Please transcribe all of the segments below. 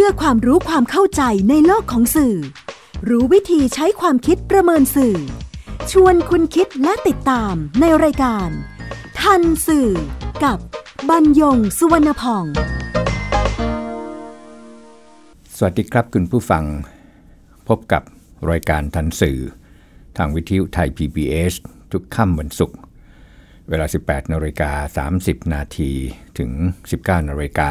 พื่อความรู้ความเข้าใจในโลกของสื่อ รู้วิธีใช้ความคิดประเมินสื่อ ชวนคุณคิดและติดตามในรายการ ทันสื่อ กับบรรยงสุวรรณพอง สวัสดีครับคุณผู้ฟัง พบกับรายการทันสื่อ ทางวิทยุไทย PBS ทุกค่ำวันศุกร์เวลา 18นาฬิกา30 นาทีถึง 19นาฬิกา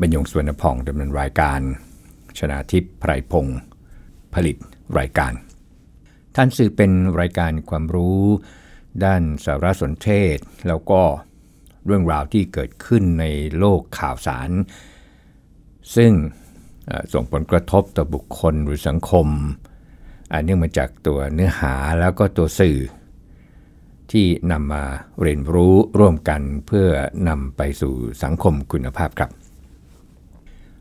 บรรยงสวนพองดำเนินรายการ ชนาทิพย์ไพรพงศ์ผลิตรายการ ท่านสื่อเป็นรายการความรู้ ด้านสารสนเทศ แล้วก็เรื่องราวที่เกิดขึ้นในโลกข่าวสาร ซึ่งส่งผลกระทบต่อบุคคลหรือสังคมอันเนื่องมาจากตัวเนื้อหาแล้วก็ตัวสื่อ ที่นำมาเรียนรู้ร่วมกันเพื่อนำไปสู่สังคมคุณภาพครับ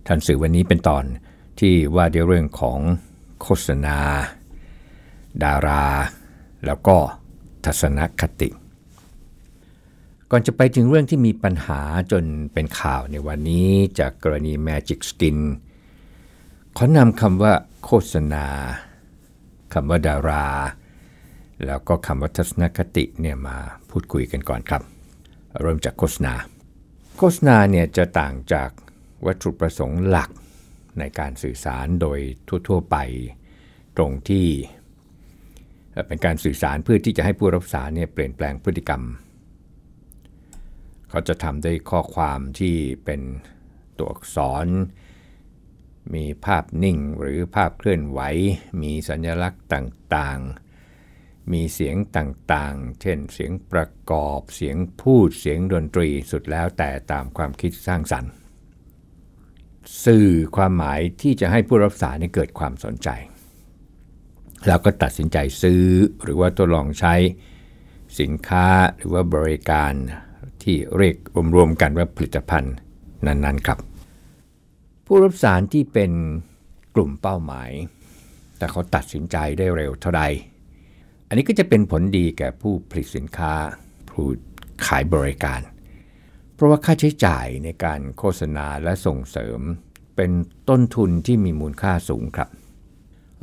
ทันสื่อวันนี้เป็นตอนที่ว่าด้วยเรื่องของโฆษณา ดารา แล้วก็ทัศนคติ ก่อนจะไปถึงเรื่องที่มีปัญหาจนเป็นข่าวในวันนี้จากกรณี Magic Skin ขอนำคำว่าโฆษณาคำว่าดารา แล้วก็คำว่าทัศนคติเนี่ยมาพูดคุยกันก่อนครับ เริ่มจากโฆษณา โฆษณาเนี่ยจะต่างจาก วัตถุประสงค์หลักในการสื่อสารโดยทั่ว ๆ ไปตรงที่เป็นการสื่อสารเพื่อที่จะให้ผู้รับสารเนี่ยเปลี่ยนแปลงพฤติกรรม เขาจะทำด้วยข้อความที่เป็นตัวอักษร มีภาพนิ่งหรือภาพเคลื่อนไหว มีสัญลักษณ์ต่างๆ มีเสียงต่างๆ เช่นเสียงประกอบ เสียงพูด เสียงดนตรีสุดแล้วแต่ตามความคิดสร้างสรรค์ สื่อความหมายที่จะให้ผู้รับสารเกิดความสนใจ แล้วก็ตัดสินใจซื้อหรือว่าทดลองใช้สินค้าหรือว่าบริการที่เรียกรวมๆกันว่าผลิตภัณฑ์นั้นๆครับ ผู้รับสารที่เป็นกลุ่มเป้าหมาย แต่เขาตัดสินใจได้เร็วเท่าใด อันนี้ก็จะเป็นผลดีแก่ผู้ผลิตสินค้าผู้ขายบริการ เพราะว่าค่าใช้จ่ายในการโฆษณาและส่งเสริม เป็นต้นทุนที่มีมูลค่าสูงครับ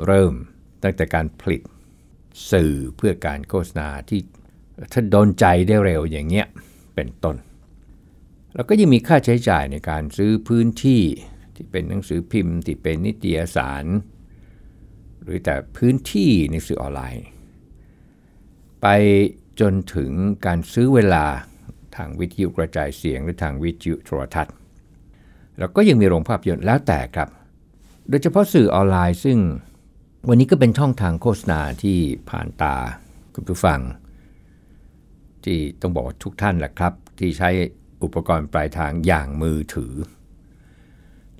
เริ่มตั้งแต่การผลิตสื่อเพื่อการโฆษณาที่ถ้าโดนใจได้เร็วอย่างเงี้ยเป็นต้น แล้วก็ยังมีค่าใช้จ่ายในการซื้อพื้นที่ที่เป็นหนังสือพิมพ์ ที่เป็นนิตยสาร หรือแต่พื้นที่ในสื่อออนไลน์ ไปจนถึงการซื้อเวลา ทางวิทยุกระจายเสียงหรือทางวิทยุโทรทัศน์ แล้วก็ยังมีโรงภาพยนตร์แล้วแต่ครับ โดยเฉพาะสื่อออนไลน์ซึ่งวันนี้ก็เป็นช่องทางโฆษณาที่ผ่านตาคุณผู้ฟัง ที่ต้องบอกทุกท่านแหละครับ ที่ใช้อุปกรณ์ปลายทางอย่างมือถือ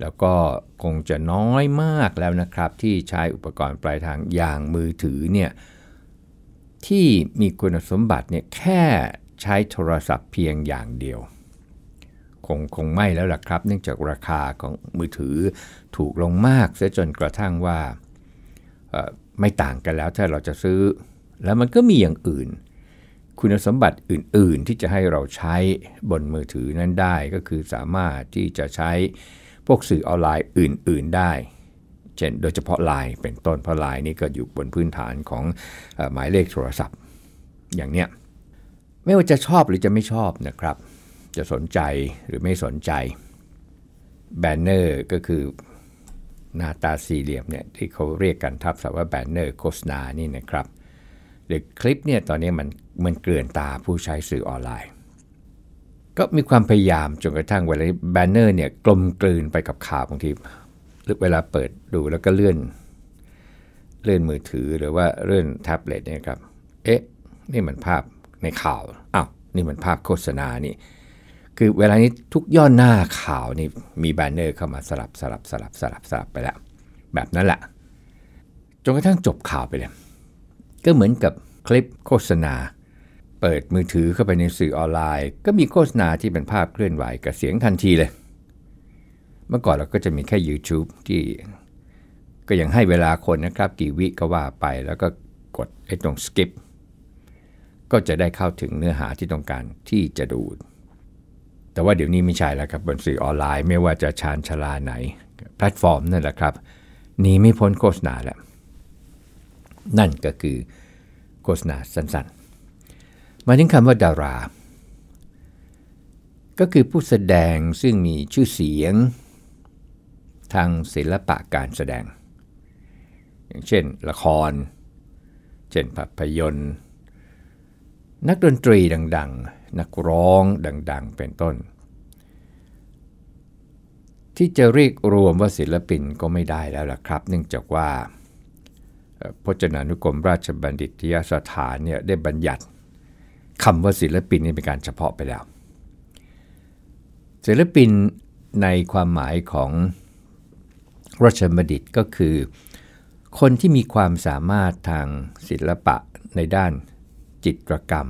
แล้วก็คงจะน้อยมากแล้วนะครับ ที่ใช้อุปกรณ์ปลายทางอย่างมือถือเนี่ยที่มีคุณสมบัติเนี่ยแค่ ใช้โทรศัพท์เพียงอย่างเดียว คงคงไม่แล้วล่ะครับ เนื่องจากราคาของมือถือถูกลงมากเสียจนกระทั่งว่าไม่ต่างกันแล้วถ้าเราจะซื้อ แล้วมันก็มีอย่างอื่น คุณสมบัติอื่น ๆ ที่จะให้เราใช้บนมือถือนั้นได้ก็คือสามารถที่จะใช้พวกสื่อออนไลน์อื่น ๆ ได้เช่นโดยเฉพาะไลน์เป็นต้นเพราะไลน์นี่ก็อยู่บนพื้นฐานของหมายเลขโทรศัพท์ อย่างเนี้ย ไม่ว่าจะชอบหรือจะไม่ชอบนะครับ จะสนใจหรือไม่สนใจ banner ก็คือหน้าตาสี่เหลี่ยมเนี่ยที่เขาเรียกกันทับศัพท์ว่า banner โฆษณานี่นะครับ หรือคลิปเนี่ยตอนนี้มันมันเกลื่อนตาผู้ใช้สื่อออนไลน์ ก็มีความพยายามจนกระทั่งเวลา banner เนี่ยกลมกลืนไปกับข่าวบางทีหรือเวลาเปิดดูแล้วก็เลื่อน เลื่อนมือถือหรือว่าเลื่อนแท็บเล็ตเนี่ยครับ เอ๊ะ นี่มันภาพ ในข่าวอ้าวนี่มันภาพโฆษณานี่ คือเวลานี้ทุกย่อหน้าข่าวนี่มีแบนเนอร์เข้ามาสลับสลับสลับสลับสลับไปแล้ว แบบนั้นแหละจนกระทั่งจบข่าวไปเลย ก็เหมือนกับคลิปโฆษณา เปิดมือถือเข้าไปในสื่อออนไลน์ ก็มีโฆษณาที่เป็นภาพเคลื่อนไหวกับเสียงทันทีเลย เมื่อก่อนเราก็จะมีแค่ YouTube ที่ก็ยังให้เวลาคนนะครับ กี่วิก็ว่าไปแล้วก็กดไอ้ตรง skip ก็จะได้เข้าถึงเนื้อหาที่ต้องการที่จะดู แต่ว่าเดี๋ยวนี้ไม่ใช่แล้วครับบนสื่อออนไลน์ไม่ว่าจะชานชลาไหน แพลตฟอร์มนั่นแหละครับหนีไม่พ้นโฆษณาแล้วนั่นก็คือโฆษณาสั้นๆ มาถึงคำว่าดารา ก็คือผู้แสดงซึ่งมีชื่อเสียง ทางศิลปะการแสดง อย่างเช่นละคร เช่นภาพยนตร์ นักดนตรีดังๆ นักร้องดังๆ เป็นต้น ที่จะเรียกรวมว่าศิลปินก็ไม่ได้แล้วล่ะครับ เนื่องจากว่าพจนานุกรมราชบัณฑิตยสถานเนี่ยได้บัญญัติคำว่าศิลปินนี่เป็นการเฉพาะไปแล้ว ศิลปินในความหมายของราชบัณฑิตก็คือ คนที่มีความสามารถทางศิลปะในด้าน จิตรกรรม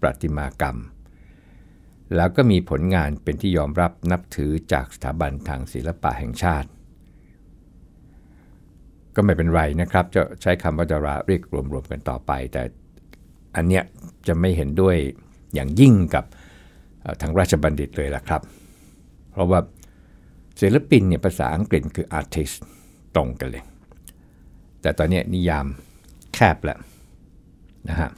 ประติมากรรม แล้วก็มีผลงานเป็นที่ยอมรับนับถือจากสถาบันทางศิลปะแห่งชาติ ก็ไม่เป็นไรนะครับ จะใช้คำว่าดาราเรียกรวมๆกันต่อไป แต่อันเนี้ยจะไม่เห็นด้วยอย่างยิ่งกับทางราชบัณฑิตเลยล่ะครับ เพราะว่าศิลปินเนี่ยภาษาอังกฤษคือ artist ตรงกันเลย แต่ตอนนี้นิยามแคบแล้ว นะฮะ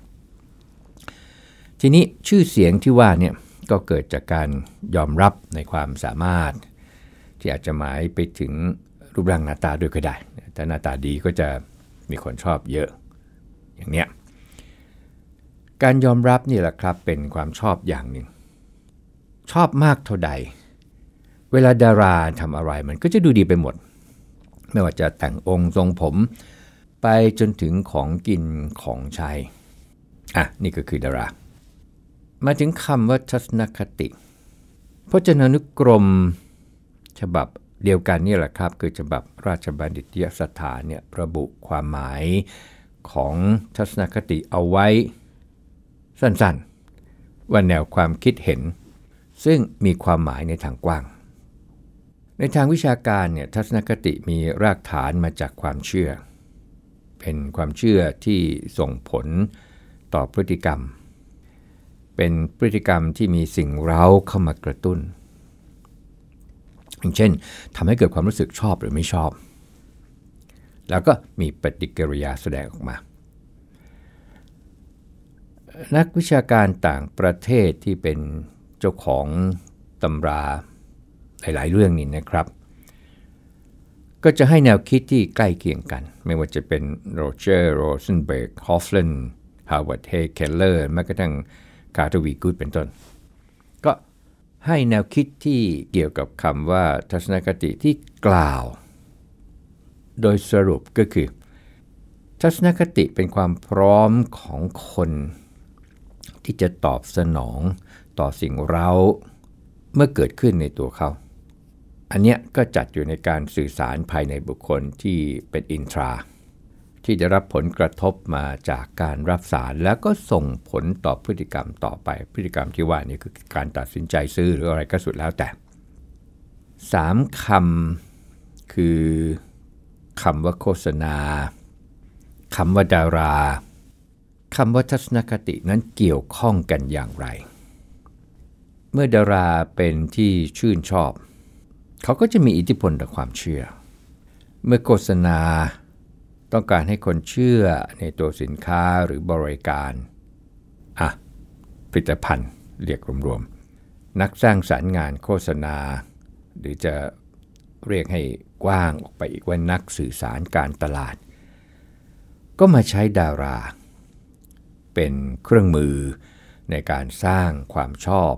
ทีนี้ชื่อเสียงที่ว่าเนี่ยก็เกิดจากการยอมรับในความสามารถ ที่อาจจะหมายไปถึงรูปร่างหน้าตาด้วยก็ได้แต่หน้าตาดีก็จะมีคนชอบเยอะอย่างเนี้ยการยอมรับนี่แหละครับเป็นความชอบอย่างหนึ่ง ชอบมากเท่าใด เวลาดาราทำอะไรมันก็จะดูดีไปหมด ไม่ว่าจะแต่งองค์ทรงผม ไปจนถึงของกินของใช้ อะ นี่ก็คือดารา มาถึงคำว่าทัศนคติ พจนานุกรมฉบับเดียวกันนี่แหละครับ คือฉบับราชบัณฑิตยสถานเนี่ยระบุความหมายของทัศนคติเอาไว้ สั้นๆ ว่าแนวความคิดเห็น ซึ่งมีความหมายในทางกว้าง ในทางวิชาการเนี่ยทัศนคติมีรากฐานมาจากความเชื่อ เป็นความเชื่อที่ส่งผลต่อพฤติกรรม เป็นพฤติกรรมที่มีสิ่งเร้าเข้ามากระตุ้น อย่างเช่นทำให้เกิดความรู้สึกชอบหรือไม่ชอบ แล้วก็มีปฏิกิริยาแสดงออกมา นักวิชาการต่างประเทศที่เป็นเจ้าของตำราหลาย ๆ เรื่องนี้นะครับ ก็จะให้แนวคิดที่ใกล้เคียงกัน ไม่ว่าจะเป็นโรเจอร์โรเซนเบิร์กฮอฟแลนด์ฮาวเวิร์ด เคนด์เลอร์แม้กระทั่งคาร์เตอร์ วีกูดเป็นต้น ก็ให้แนวคิดที่เกี่ยวกับคำว่าทัศนคติที่กล่าว โดยสรุปก็คือ ทัศนคติเป็นความพร้อมของคน ที่จะตอบสนองต่อสิ่งเร้าเมื่อเกิดขึ้นในตัวเขา อันเนี้ยก็จัดอยู่ในการสื่อสารภายในบุคคลที่เป็นอินทรา ที่จะรับผลกระทบมาจากการรับสารแล้วก็ส่งผลต่อพฤติกรรมต่อไป พฤติกรรมที่ว่านี่คือการตัดสินใจซื้อหรืออะไรก็สุดแล้วแต่สามคำคือคำว่าโฆษณาคำว่าดาราคำว่าทัศนคตินั้นเกี่ยวข้องกันอย่างไร เมื่อดาราเป็นที่ชื่นชอบ เขาก็จะมีอิทธิพลต่อความเชื่อ เมื่อโฆษณาต้องการให้คนเชื่อในตัวสินค้าหรือบริการอะผลิตภัณฑ์เรียกรวมๆ นักสร้างสารรค์งานโฆษณา หรือจะเรียกให้กว้างออกไปอีกว่านักสื่อสารการตลาด ก็มาใช้ดารา เป็นเครื่องมือในการสร้างความชอบ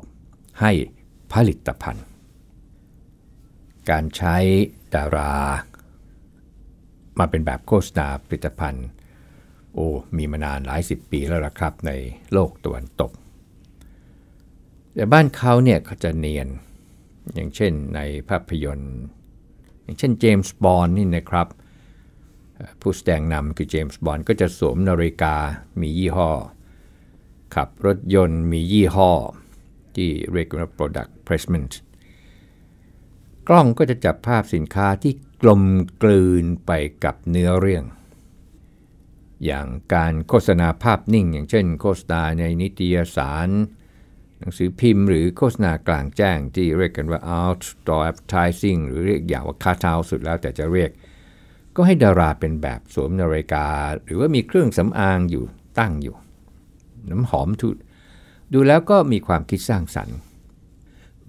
ให้ผลิตภัณฑ์ การใช้ดารา มาเป็นแบบโฆษณาผลิตภัณฑ์ โอ้มีมานานหลายสิบปีแล้วละครับในโลกตะวันตก แต่บ้านเขาเนี่ยเขาจะเนียน อย่างเช่นในภาพยนตร์ อย่างเช่นเจมส์บอนด์นี่นะครับ ผู้แสดงนำคือเจมส์บอนด์ก็จะสวมนาฬิกามียี่ห้อ ขับรถยนต์มียี่ห้อที่เรียกว่า product placement กล้องก็จะจับภาพสินค้าที่กลมกลืนไปกับเนื้อเรื่อง อย่างการโฆษณาภาพนิ่ง อย่างเช่น โฆษณาในนิตยสาร หนังสือพิมพ์หรือโฆษณากลางแจ้งที่เรียกกันว่า outdoor advertising หรือเรียกอย่างว่า cut out สุดแล้วแต่จะเรียก ก็ให้ดาราเป็นแบบสวมนาฬิกา หรือว่ามีเครื่องสำอางอยู่ตั้งอยู่ น้ำหอมทุดูแล้วก็มีความคิดสร้างสรรค์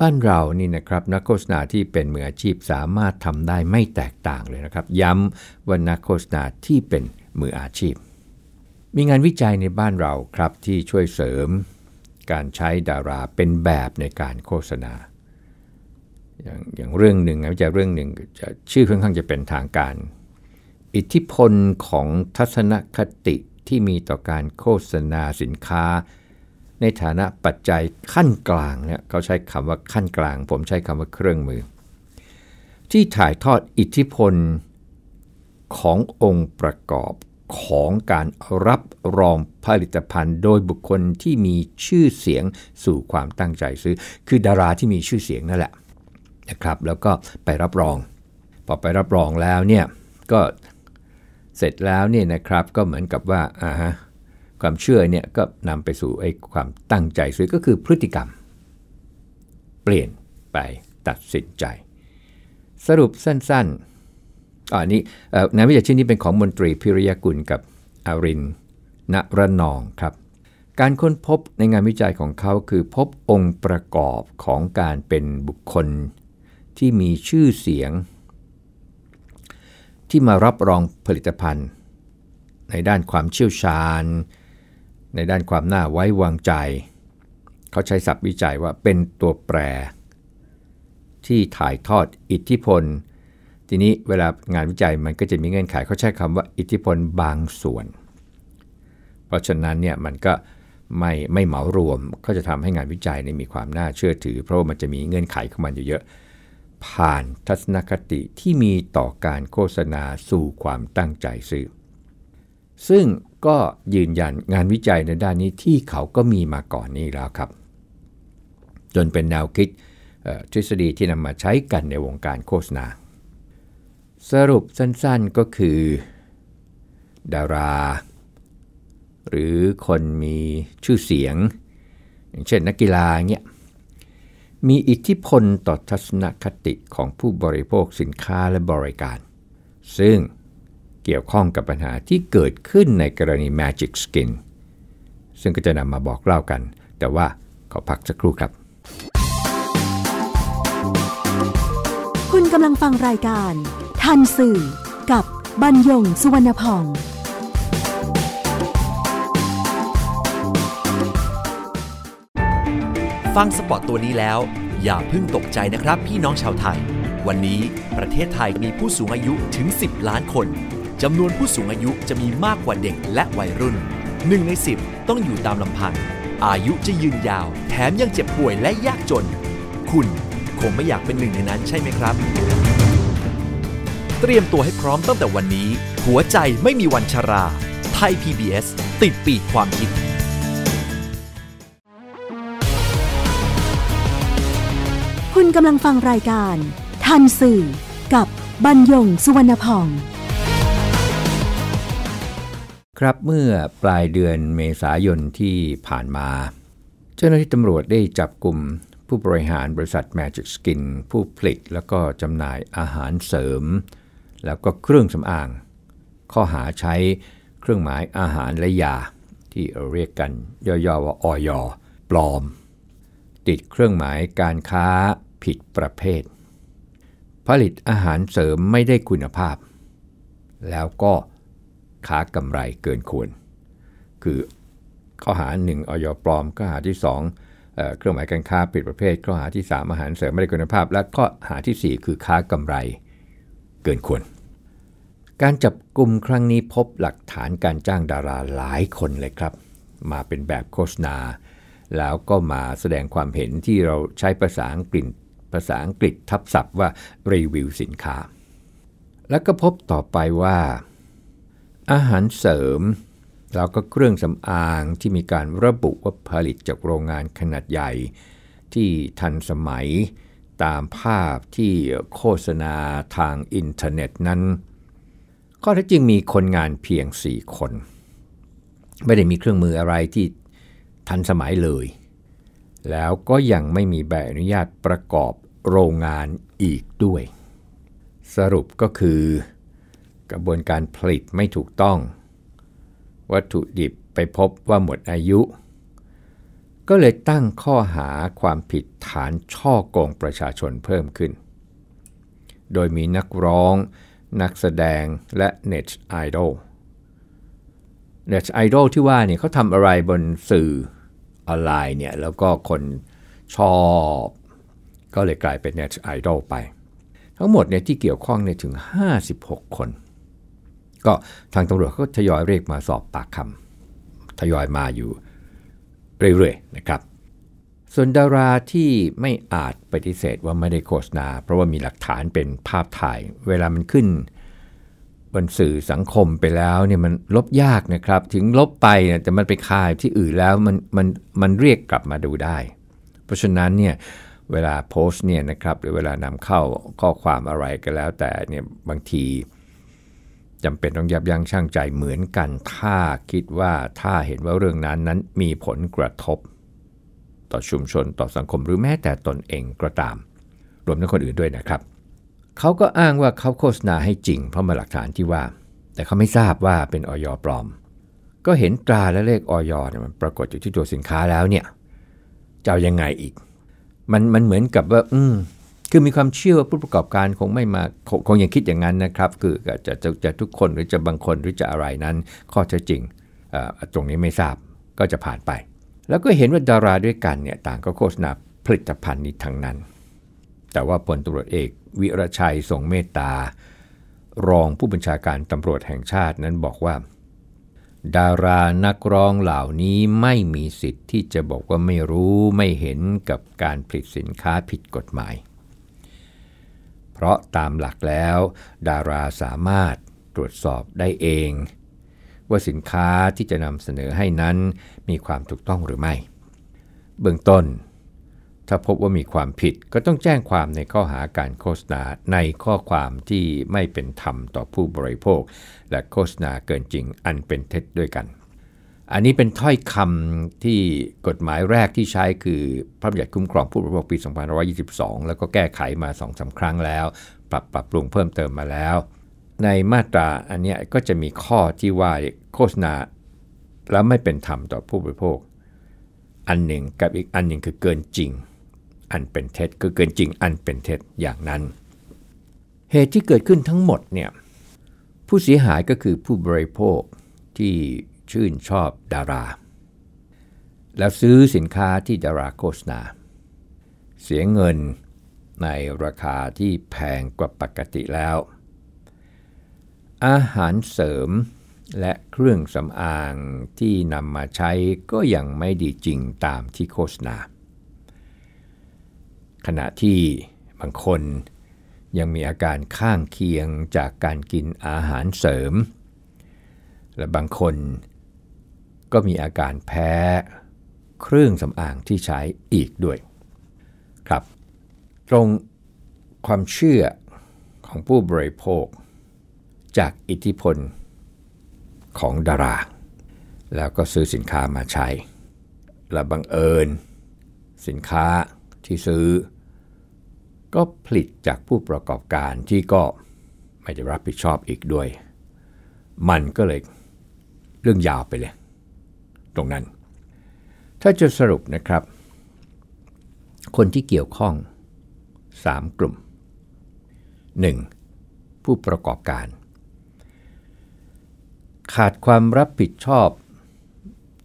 บ้านเรานี่นะครับนักโฆษณาที่เป็นมืออาชีพสามารถทำได้ไม่แตกต่างเลยนะครับ ย้ำว่านักโฆษณาที่เป็นมืออาชีพ มีงานวิจัยในบ้านเราครับที่ช่วยเสริม การใช้ดาราเป็นแบบในการโฆษณา อย่างอย่างเรื่องหนึ่งนะจะเรื่องหนึ่งจะชื่อค่อนข้างจะเป็นทางการ อิทธิพลของทัศนคติที่มีต่อการโฆษณาสินค้า ในฐานะปัจจัยขั้นกลางเนี่ยเขาใช้คำว่าขั้นกลาง ผมใช้คำว่าเครื่องมือ ที่ถ่ายทอดอิทธิพลขององค์ประกอบของการรับรองผลิตภัณฑ์ โดยบุคคลที่มีชื่อเสียงสู่ความตั้งใจซื้อ คือดาราที่มีชื่อเสียงนั่นแหละนะครับ แล้วก็ไปรับรอง พอไปรับรองแล้วเนี่ยก็เสร็จแล้วเนี่ยนะครับก็เหมือนกับว่าอ่าฮะ ความเชื่อเนี่ยก็นำไปสู่ไอ้ความตั้งใจซื้อก็คือพฤติกรรม เปลี่ยนไปตัดสินใจ สรุปสั้นๆอันนี้งานวิจัยชิ้นนี้เป็นของมนตรีพิริยกุลกับอารินณรนองครับ การค้นพบในงานวิจัยของเขาคือพบองค์ประกอบของการเป็นบุคคลที่มีชื่อเสียง ที่มารับรองผลิตภัณฑ์ ในด้านความเชี่ยวชาญ ในด้านความน่าไว้วางใจ เขาใช้ศัพท์วิจัยว่าเป็นตัวแปร ที่ถ่ายทอดอิทธิพล ทีนี้เวลางานวิจัยมันก็จะมีเงื่อนไขเขาใช้คำว่าอิทธิพลบางส่วน เพราะฉะนั้นเนี่ยมันก็ไม่ไม่เหมารวมก็จะทำให้งานวิจัยมีความน่าเชื่อถือ เพราะว่ามันจะมีเงื่อนไขของมันอยู่เยอะ ผ่านทัศนคติที่มีต่อการโฆษณาสู่ความตั้งใจซื้อ ซึ่งก็ยืนยันงานวิจัยในด้านนี้ที่เขาก็มีมาก่อนนี้แล้วครับ จนเป็นแนวคิดทฤษฎีที่นำมาใช้กันในวงการโฆษณา สรุปสั้นๆก็คือ ดารา หรือคนมีชื่อเสียง อย่างเช่นนักกีฬาเงี้ยมีอิทธิพลต่อทัศนคติของผู้บริโภคสินค้าและบริการ ซึ่ง เกี่ยวข้องกับปัญหาที่เกิดขึ้นในกรณี Magic Skin ซึ่งก็จะนำมาบอกเล่ากัน แต่ว่าขอพักสักครู่ครับ คุณกำลังฟังรายการ ทันสื่อ กับบรรยงสุวรรณพองฟังสปอตตัวนี้แล้ว อย่าเพิ่งตกใจนะครับพี่น้องชาวไทย วันนี้ประเทศไทยมีผู้สูงอายุถึง 10 ล้านคน จำนวนผู้สูงอายุจะมีมากกว่าเด็กและวัยรุ่น 1 ใน 10 ต้องอยู่ตามลำพัง อายุจะยืนยาว แถมยังเจ็บป่วยและยากจน คุณคงไม่อยากเป็นหนึ่งในนั้นใช่ไหมครับ เตรียมตัวให้พร้อมตั้งแต่วันนี้ หัวใจไม่มีวันชรา ไทย PBS ติดปีกความคิดคุณกำลังฟังรายการ ทันสื่อ กับบรรยงสุวรรณพอง ครับเมื่อปลายเดือนเมษายนที่ผ่านมา เจ้าหน้าที่ตำรวจได้จับกลุ่มผู้บริหารบริษัท Magic Skin ผู้ผลิตแล้วก็จำหน่ายอาหารเสริม แล้วก็เครื่องสำอาง ข้อหาใช้เครื่องหมายอาหารและยา ที่เรียกกันย่อๆว่าออยปลอม ติดเครื่องหมายการค้าผิดประเภท ผลิตอาหารเสริมไม่ได้คุณภาพ แล้วก็ ค้ากำไรเกินควร คือข้อหาหนึ่งออยปลอมข้อหาที่2เเครื่องหมายการค้าผิดประเภท ข้อหาที่ 3 อาหารเสริมไม่ได้คุณภาพ และข้อหาที่ 4 คือค้ากำไรเกินควร การจับกลุ่มครั้งนี้พบหลักฐานการจ้างดาราหลายคนเลยครับ มาเป็นแบบโฆษณา แล้วก็มาแสดงความเห็นที่เราใช้ภาษาอังกฤษภาษาอังกฤษทับศัพท์ว่ารีวิวสินค้า แล้วก็พบต่อไปว่า อาหารเสริม แล้วก็เครื่องสำอางที่มีการระบุว่าผลิตจากโรงงานขนาดใหญ่ ที่ทันสมัยตามภาพที่โฆษณาทางอินเทอร์เน็ตนั้นข้อเท็จจริงมีคนงานเพียง 4 คน ไม่ได้มีเครื่องมืออะไรที่ทันสมัยเลย แล้วก็ยังไม่มีใบอนุญาตประกอบโรงงานอีกด้วย สรุปก็คือ กระบวนการผลิตไม่ถูกต้อง วัตถุดิบไปพบว่าหมดอายุ ก็เลยตั้งข้อหาความผิดฐานช่อโกงประชาชนเพิ่มขึ้น โดยมีนักร้อง นักแสดงและเน็ตไอดอลเน็ตไอดอลที่ว่าเนี่ยเขาทำอะไรบนสื่อออนไลน์เนี่ยแล้วก็คนชอบ ก็เลยกลายเป็นเน็ตไอดอลไป ทั้งหมดเนี่ยที่เกี่ยวข้องเนี่ยถึง 56 คน ก็ทางตำรวจก็ทยอยเรียกมาสอบปากคำทยอยมาอยู่เรื่อยๆนะครับ ส่วนดาราที่ไม่อาจปฏิเสธว่าไม่ได้โฆษณา เพราะว่ามีหลักฐานเป็นภาพถ่าย เวลามันขึ้นบนสื่อสังคมไปแล้วเนี่ยมันลบยากนะครับ ถึงลบไปเนี่ยแต่มันไปคายที่อื่นแล้วมันมันมันเรียกกลับมาดูได้ เพราะฉะนั้นเนี่ยเวลาโพสต์เนี่ยนะครับหรือเวลานำเข้าข้อความอะไรก็แล้วแต่เนี่ยบางที จำเป็นต้องยับยั้งชั่งใจเหมือนกัน ถ้าคิดว่าถ้าเห็นว่าเรื่องนั้นนั้นมีผลกระทบ ต่อชุมชนต่อสังคมหรือแม้แต่ตนเองก็ตาม รวมทั้งคนอื่นด้วยนะครับ เขาก็อ้างว่าเขาโฆษณาให้จริง เพราะมาหลักฐานที่ว่า แต่เขาไม่ทราบว่าเป็นออยปลอม ก็เห็นตราและเลขออยเนี่ยมันปรากฏอยู่ที่ตัวสินค้าแล้วเนี่ยจะเอายังไงอีก มันมันเหมือนกับว่า อืม คือมีความเชื่อว่าผู้ประกอบการคงไม่มาคงยังคิดอย่างนั้นนะครับ คือจะจะจะทุกคนหรือจะบางคนหรือจะอะไรนั้น ข้อเท็จจริงตรงนี้ไม่ทราบก็จะผ่านไป แล้วก็เห็นว่าดาราด้วยกันเนี่ยต่างก็โฆษณาผลิตภัณฑ์นี้ทั้งนั้น แต่ว่าพลตำรวจเอกวิรชัยทรงเมตตารองผู้บัญชาการตำรวจแห่งชาตินั้นบอกว่า ดารานักร้องเหล่านี้ไม่มีสิทธิ์ที่จะบอกว่าไม่รู้ไม่เห็นกับการผลิตสินค้าผิดกฎหมาย ราะตามหลักแล้ว ดาราสามารถตรวจสอบได้เอง ว่าสินค้าที่จะนำเสนอให้นั้นมีความถูกต้องหรือไม่ เบื้องต้น ถ้าพบว่ามีความผิดก็ต้องแจ้งความในข้อหาการโฆษณาในข้อความที่ไม่เป็นธรรมต่อผู้บริโภค และโฆษณาเกินจริงอันเป็นเท็จด้วยกัน อันนี้เป็นถ้อยคำที่กฎหมายแรกที่ใช้คือพระบัญญัติคุ้มครองผู้บริโภคปี 2522 แล้วก็แก้ไขมา2อสาครั้งแล้ว ปรับปรับปรุงเพิ่มเติมมาแล้ว ในมาตราอันนี้ก็จะมีข้อที่ว่าโฆษณาแล้วไม่เป็นธรรมต่อผู้บริโภค อันหนึ่งกับอีกอันหนึ่งคือเกินจริง อันเป็นเท็จก็เกินจริงอันเป็นเท็จอย่างนั้น เหตุที่เกิดขึ้นทั้งหมดเนี่ยผู้เสียหายก็คือผู้บริโภคที่ ชื่นชอบดารา แล้วซื้อสินค้าที่ดาราโฆษณา เสียเงินในราคาที่แพงกว่าปกติแล้ว อาหารเสริมและเครื่องสำอางที่นำมาใช้ก็ยังไม่ดีจริงตามที่โฆษณา ขณะที่บางคนยังมีอาการข้างเคียงจากการกินอาหารเสริม และบางคน ก็มีอาการแพ้ เครื่องสำอางที่ใช้อีกด้วย ครับ ตรงความเชื่อของผู้บริโภค จากอิทธิพลของดารา แล้วก็ซื้อสินค้ามาใช้ และบังเอิญ สินค้าที่ซื้อ ก็ผลิตจากผู้ประกอบการที่ก็ไม่ได้รับผิดชอบอีกด้วย มันก็เลยเรื่องยาวไปเลย ตรงนั้น ถ้าจะสรุปนะครับ คนที่เกี่ยวข้อง 3 กลุ่ม 1. ผู้ประกอบการ ขาดความรับผิดชอบ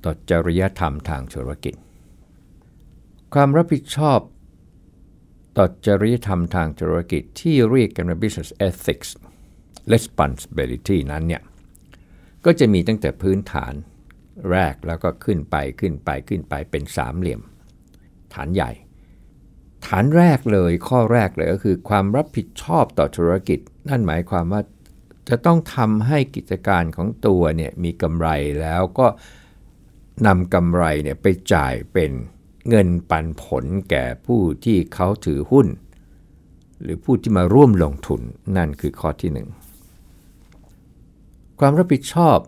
ต่อจริยธรรมทางธุรกิจ ความรับผิดชอบต่อจริยธรรมทางธุรกิจที่เรียกกันว่า business ethics responsibility นั้นเนี่ย ก็จะมีตั้งแต่พื้นฐาน แรกแล้วก็ขึ้นไปขึ้นไปขึ้นไปเป็นสามเหลี่ยม ฐานใหญ่ ฐานแรกเลยข้อแรกเลยก็คือความรับผิดชอบต่อธุรกิจ นั่นหมายความว่าจะต้องทำให้กิจการของตัวเนี่ยมีกำไรแล้วก็นำกำไรเนี่ยไปจ่ายเป็นเงินปันผลแก่ผู้ที่เขาถือหุ้น หรือผู้ที่มาร่วมลงทุนนั่นคือข้อที่หนึ่งความรับผิดชอบ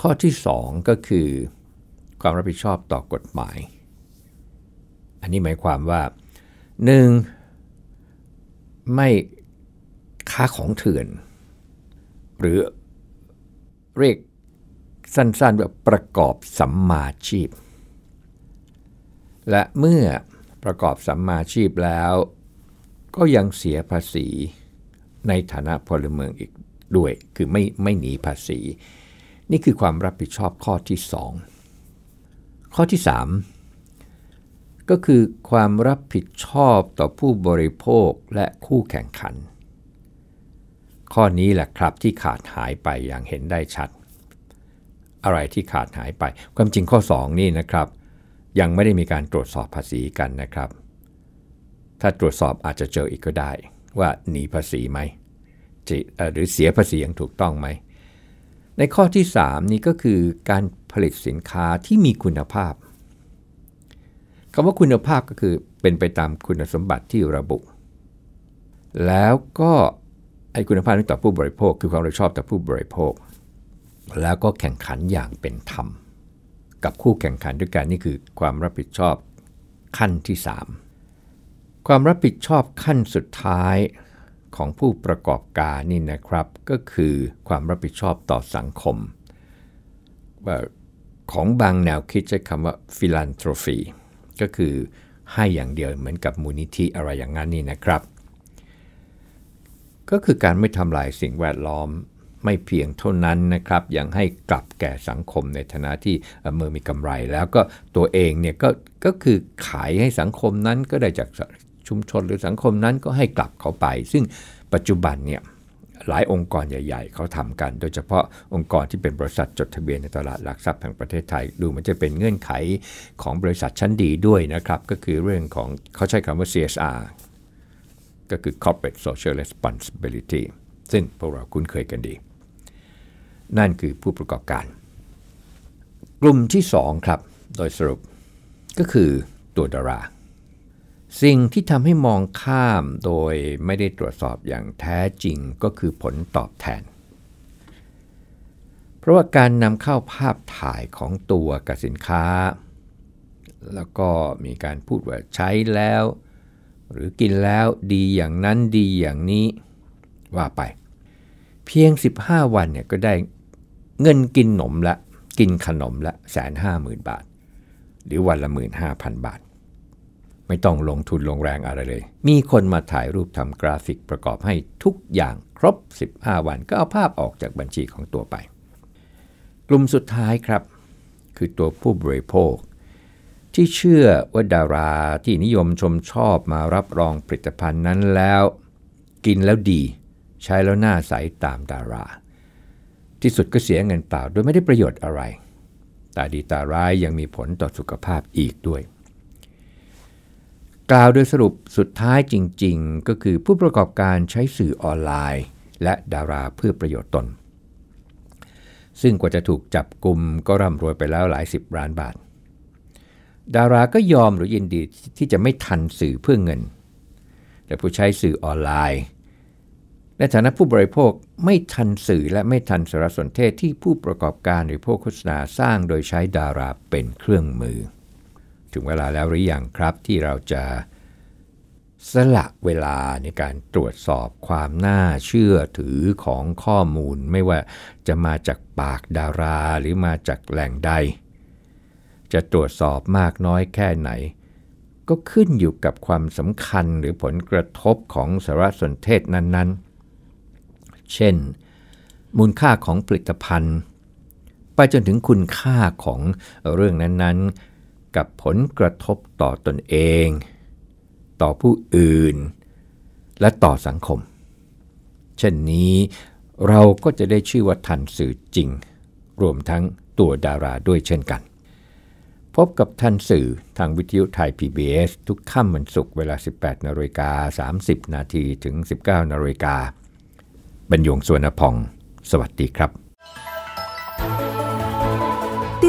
ข้อที่2ก็คือ ความรับผิดชอบต่อกฎหมาย อันนี้หมายความว่าหนึ่งไม่ค้าของเถื่อน หรือเรียกสั้นๆแบบประกอบสัมมาชีพ และเมื่อประกอบสัมมาชีพแล้ว ก็ยังเสียภาษีในฐานะพลเมืองอีกด้วย คือไม่ไม่หนีภาษี นี่คือความรับผิดชอบข้อที่ 2 ข้อที่ 3 ก็คือความรับผิดชอบต่อผู้บริโภคและคู่แข่งขัน ข้อนี้แหละครับที่ขาดหายไปอย่างเห็นได้ชัด อะไรที่ขาดหายไป ความจริงข้อ 2 นี่นะครับ ยังไม่ได้มีการตรวจสอบภาษีกันนะครับ ถ้าตรวจสอบอาจจะเจออีกก็ได้ ว่าหนีภาษีไหมหรือเสียภาษีอย่างถูกต้องไหม ในข้อที่ 3 นี่ก็คือการผลิตสินค้าที่มีคุณภาพคำว่าคุณภาพก็คือเป็นไปตามคุณสมบัติที่ระบุ แล้วก็ไอ้คุณภาพนี้ต่อผู้บริโภค คือความรับผิดชอบต่อผู้บริโภค แล้วก็แข่งขันอย่างเป็นธรรม กับคู่แข่งขันด้วยกันนี่คือความรับผิดชอบขั้นที่ 3 ความรับผิดชอบขั้นสุดท้าย ของผู้ประกอบการนี่นะครับ ก็คือความรับผิดชอบต่อสังคม ของบางแนวคิดใช้คำว่าฟิลันโทรฟีก็คือให้อย่างเดียวเหมือนกับมูลนิธิอะไรอย่างนั้นนี่นะครับ ก็คือการไม่ทำลายสิ่งแวดล้อมไม่เพียงเท่านั้นนะครับยังให้กลับแก่สังคมในฐานะที่เมือมีกำไร แล้วก็ตัวเองเนี่ยก็ก็คือขายให้สังคมนั้นก็ได้จาก ชุมชนหรือสังคมนั้นก็ให้กลับเขาไป ซึ่งปัจจุบันเนี่ยหลายองค์กรใหญ่ ๆ เขาทำกัน โดยเฉพาะองค์กรที่เป็นบริษัทจดทะเบียนในตลาดหลักทรัพย์แห่งประเทศไทย ดูมันจะเป็นเงื่อนไขของบริษัทชั้นดีด้วยนะครับ ก็คือเรื่องของเขาใช้คำว่า CSR ก็คือ Corporate Social Responsibility ซึ่งพวกเราคุ้นเคยกันดี นั่นคือผู้ประกอบการ กลุ่มที่ 2 ครับ โดยสรุปก็คือตัวดารา สิ่งที่ทำให้มองข้ามโดยไม่ได้ตรวจสอบอย่างแท้จริงก็คือผลตอบแทน เพราะว่าการนำเข้าภาพถ่ายของตัวกับสินค้า แล้วก็มีการพูดว่าใช้แล้ว หรือกินแล้วดีอย่างนั้นดีอย่างนี้ว่าไป เพียง 15 วันเนี่ยก็ได้เงินกินหนมละ กินขนมละแสนห้าหมื่นบาท หรือวันละหมื่นห้าพันบาท ไม่ต้องลงทุนลงแรงอะไรเลย มีคนมาถ่ายรูปทำกราฟิกประกอบให้ทุกอย่างครบ 15 วันก็เอาภาพออกจากบัญชีของตัวไป กลุ่มสุดท้ายครับ คือตัวผู้บริโภค ที่เชื่อว่าดาราที่นิยมชมชอบมารับรองผลิตภัณฑ์นั้นแล้ว กินแล้วดี ใช้แล้วหน้าใสาตามดารา ที่สุดก็เสียเงินเปล่าโดยไม่ได้ประโยชน์อะไรตาดีตาร้ายยังมีผลต่อสุขภาพอีกด้วย กล่าวโดยสรุปสุดท้ายจริง ๆ ก็คือผู้ประกอบการใช้สื่อออนไลน์ และดาราเพื่อประโยชน์ตน ซึ่งกว่าจะถูกจับกลุ่มก็ร่ำรวยไปแล้วหลายสิบล้านบาท ดาราก็ยอมหรือยินดีที่จะไม่ทันสื่อเพื่อเงิน แต่ผู้ใช้สื่อออนไลน์ในฐานะผู้บริโภคไม่ทันสื่อและไม่ทันสารสนเทศที่ผู้ประกอบการหรือพวกโฆษณาสร้างโดยใช้ดาราเป็นเครื่องมือ ถึงเวลาแล้วหรือยังครับที่เราจะสละเวลาในการตรวจสอบความน่าเชื่อถือของข้อมูล ไม่ว่าจะมาจากปากดาราหรือมาจากแหล่งใด จะตรวจสอบมากน้อยแค่ไหน ก็ขึ้นอยู่กับความสำคัญหรือผลกระทบของสารสนเทศนั้นๆ เช่น มูลค่าของผลิตภัณฑ์ ไปจนถึงคุณค่าของเรื่องนั้นๆ กับผลกระทบต่อตนเอง ต่อผู้อื่น และต่อสังคม เช่นนี้เราก็จะได้ชื่อว่าทันสื่อจริง รวมทั้งตัวดาราด้วยเช่นกัน พบกับทันสื่อทางวิทยุไทย PBS ทุกค่ำวันศุกร์เวลา 18นาฬิกา30 นาทีถึง 19นาฬิกาบรรยงสวนพอง สวัสดีครับ